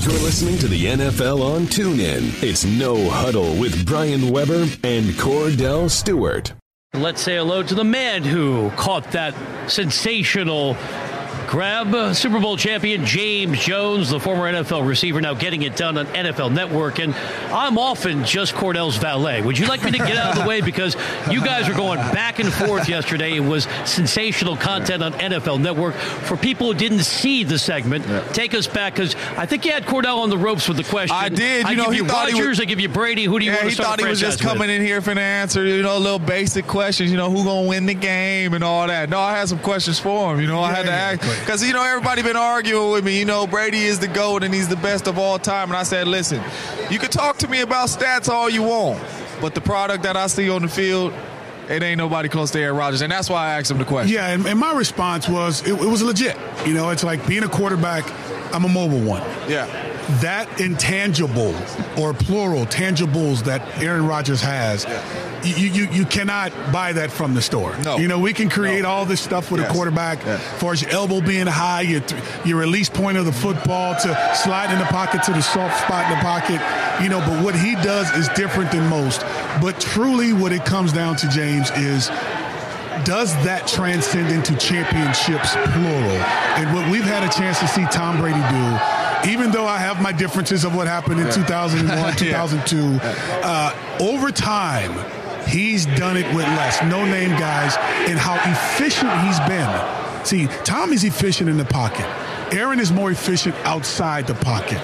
You're listening to the NFL on TuneIn. It's No Huddle with Brian Weber and Kordell Stewart. Let's say hello to the man who caught that sensational grab. Super Bowl champion James Jones, the former NFL receiver, now getting it done on NFL Network. And I'm often just Kordell's valet. Would you like me to get out of the way? Because you guys were going back and forth yesterday. It was sensational content on NFL Network. For people who didn't see the segment, yeah. take us back because I think you had Kordell on the ropes with the question. I did. You I know, give you Rodgers, was, I give you Brady. Who do you yeah, want to start he thought he was just with? coming in here for an answer, you know, little basic questions, you know, who going to win the game and all that. No, I had some questions for him. You know, yeah, I had to ask. Because, you know, everybody been arguing with me. You know, Brady is the GOAT and he's the best of all time. And I said, listen, you can talk to me about stats all you want, but the product that I see on the field, it ain't nobody close to Aaron Rodgers. And that's why I asked him the question. Yeah, and, and my response was it, it was legit. You know, it's like being a quarterback, I'm a mobile one. Yeah that intangible or plural tangibles that Aaron Rodgers has, you, you you cannot buy that from the store. No. You know, we can create no. all this stuff with yes. a quarterback, yeah. as far as your elbow being high, your your release point of the football to slide in the pocket to the soft spot in the pocket. You know, but what he does is different than most. But truly, what it comes down to, James, is does that transcend into championships plural? And what we've had a chance to see Tom Brady do, even though I have my differences of what happened in yeah. 2001, 2002, yeah. uh, over time, he's done it with less. No name guys, and how efficient he's been. See, Tom is efficient in the pocket. Aaron is more efficient outside the pocket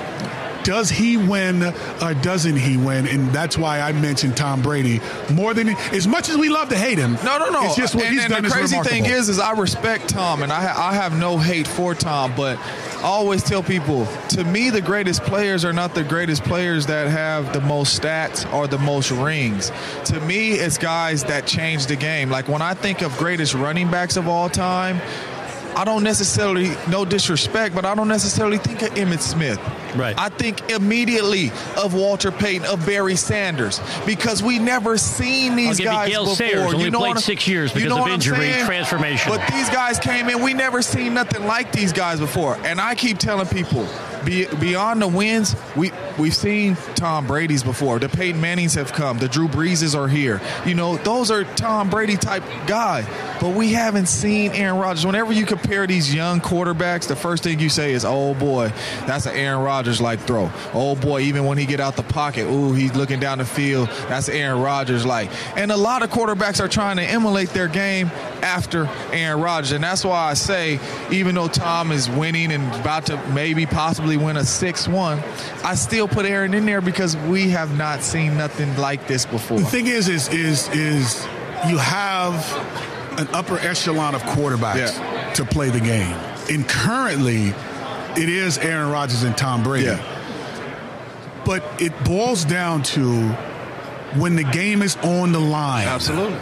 does he win or doesn't he win? And that's why I mentioned Tom Brady more than as much as we love to hate him. No, no, no. It's just what and, he's and done. The crazy is thing is, is I respect Tom, and I I have no hate for Tom, but I always tell people, to me, the greatest players are not the greatest players that have the most stats or the most rings. To me, it's guys that change the game. Like when I think of greatest running backs of all time. I don't necessarily, no disrespect, but I don't necessarily think of Emmitt Smith. Right. I think immediately of Walter Payton, of Barry Sanders, because we never seen these guys you before. Sayers only you know played six years because you know of injury, transformation. But these guys came in, we never seen nothing like these guys before. And I keep telling people, be, beyond the wins, we we've seen Tom Brady's before. The Peyton Mannings have come. The Drew Breeses are here. You know, those are Tom Brady type guys. But we haven't seen Aaron Rodgers. Whenever you compare these young quarterbacks, the first thing you say is, "Oh boy, that's an Aaron Rodgers like throw." Oh boy, even when he get out the pocket, ooh, he's looking down the field. That's Aaron Rodgers like. And a lot of quarterbacks are trying to emulate their game after Aaron Rodgers, and that's why I say, even though Tom is winning and about to maybe possibly win a six-one, I still put Aaron in there because we have not seen nothing like this before. The thing is, is is is you have an upper echelon of quarterbacks yeah. to play the game. And currently, it is Aaron Rodgers and Tom Brady. Yeah. But it boils down to when the game is on the line. Absolutely.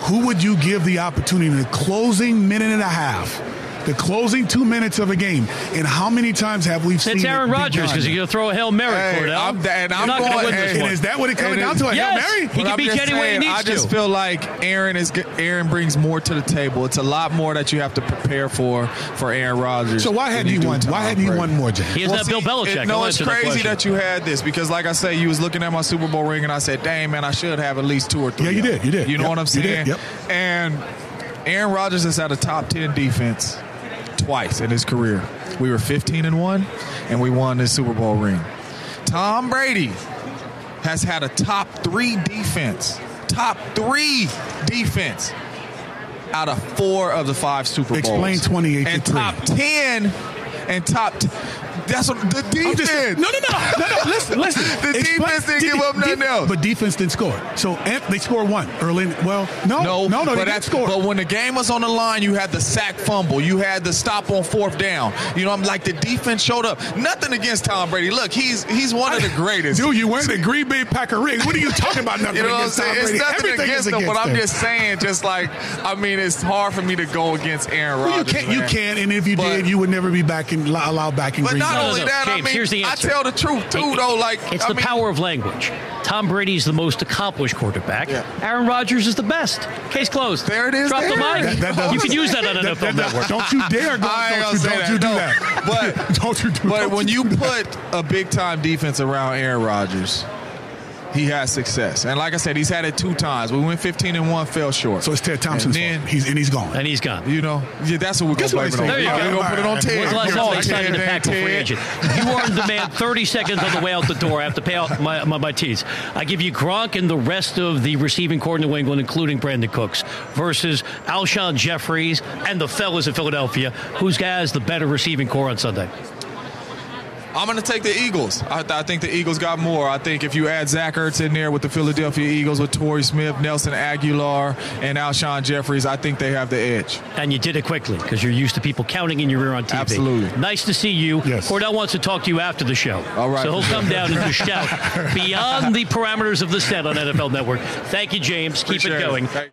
Who would you give the opportunity in the closing minute and a half? The closing two minutes of a game. And how many times have we seen it's Aaron Rodgers because you're going to throw a Hail Mary, hey, Kordell. I'm, and I'm not going, win this and one. is that what it comes down to? A yes, Hail Mary? He can beat you any way he needs I just to. feel like Aaron is Aaron brings more to the table. It's a lot more that you have to prepare for for Aaron Rodgers. So why hadn't he won? Why hadn't he won more, James? He has well, that see, Bill Belichick. It, no, it's crazy that, that you had this because, like I say, you was looking at my Super Bowl ring and I said, "Dang man, I should have at least two or three. Yeah, you did. You did. You know yep. what I'm saying? Yep. And Aaron Rodgers has had a top ten defense twice in his career. We were 15 and 1 and we won this Super Bowl ring. Tom Brady has had a top 3 defense. Top 3 defense out of 4 of the 5 Super Bowls. Explain 28 and to 3. top 10 and top t- that's what the defense. Just, no, no, no, no, no. Listen, listen. the defense didn't give up nothing else. But defense didn't score. So they scored one early. Well, no, no, no, no. They didn't score. But when the game was on the line, you had the sack fumble. You had the stop on fourth down. You know, I'm like the defense showed up. Nothing against Tom Brady. Look, he's he's one of the greatest. Dude, you wearing the Green Bay Packer. What are you talking about? Nothing you know against Tom Brady. It's nothing Everything against him, but I'm just saying, just like I mean, it's hard for me to go against Aaron Rodgers. Well, you can't. You can't. and if you but, did, you would never be back in allowed back in but Green not not only that, James, I mean, here's the I tell the truth too, It- though. Like it's I the mean, power of language. Tom Brady's the most accomplished quarterback. Yeah. Aaron Rodgers is the best. Case closed. There it is Drop the mic. That- that you can use that on That- NFL that- that- Network. Don't you dare go. I ain't Don't you, say don't that, you do no. that. But don't you do But don't when you you do put a big time defense around Aaron Rodgers, he has success. And like I said, he's had it two times. We went 15 and one, fell short. So it's Ted Thompson's And then, fault. He's and he's gone. and he's gone. you know, yeah, that's what we're Guess gonna blame it on. you go. We're gonna put it on Ted. When's the last You're time right, they an Ted, impactful free agent? You are in demand 30 seconds on the way out the door. I have to pay out my, my, my tees. I give you Gronk and the rest of the receiving corps in New England, including Brandin Cooks, versus Alshon Jeffries and the fellas in Philadelphia. Who's has the better receiving corps on Sunday? I'm going to take the Eagles. I, I think the Eagles got more. I think if you add Zach Ertz in there with the Philadelphia Eagles with Torrey Smith, Nelson Agholor, and Alshon Jeffries, I think they have the edge. And you did it quickly because you're used to people counting in your ear on TV. Absolutely. Nice to see you. Yes. Kordell wants to talk to you after the show. All right. So he'll come down and just shout beyond the parameters of the set on NFL Network. Thank you, James. Keep Appreciate it going. Thank-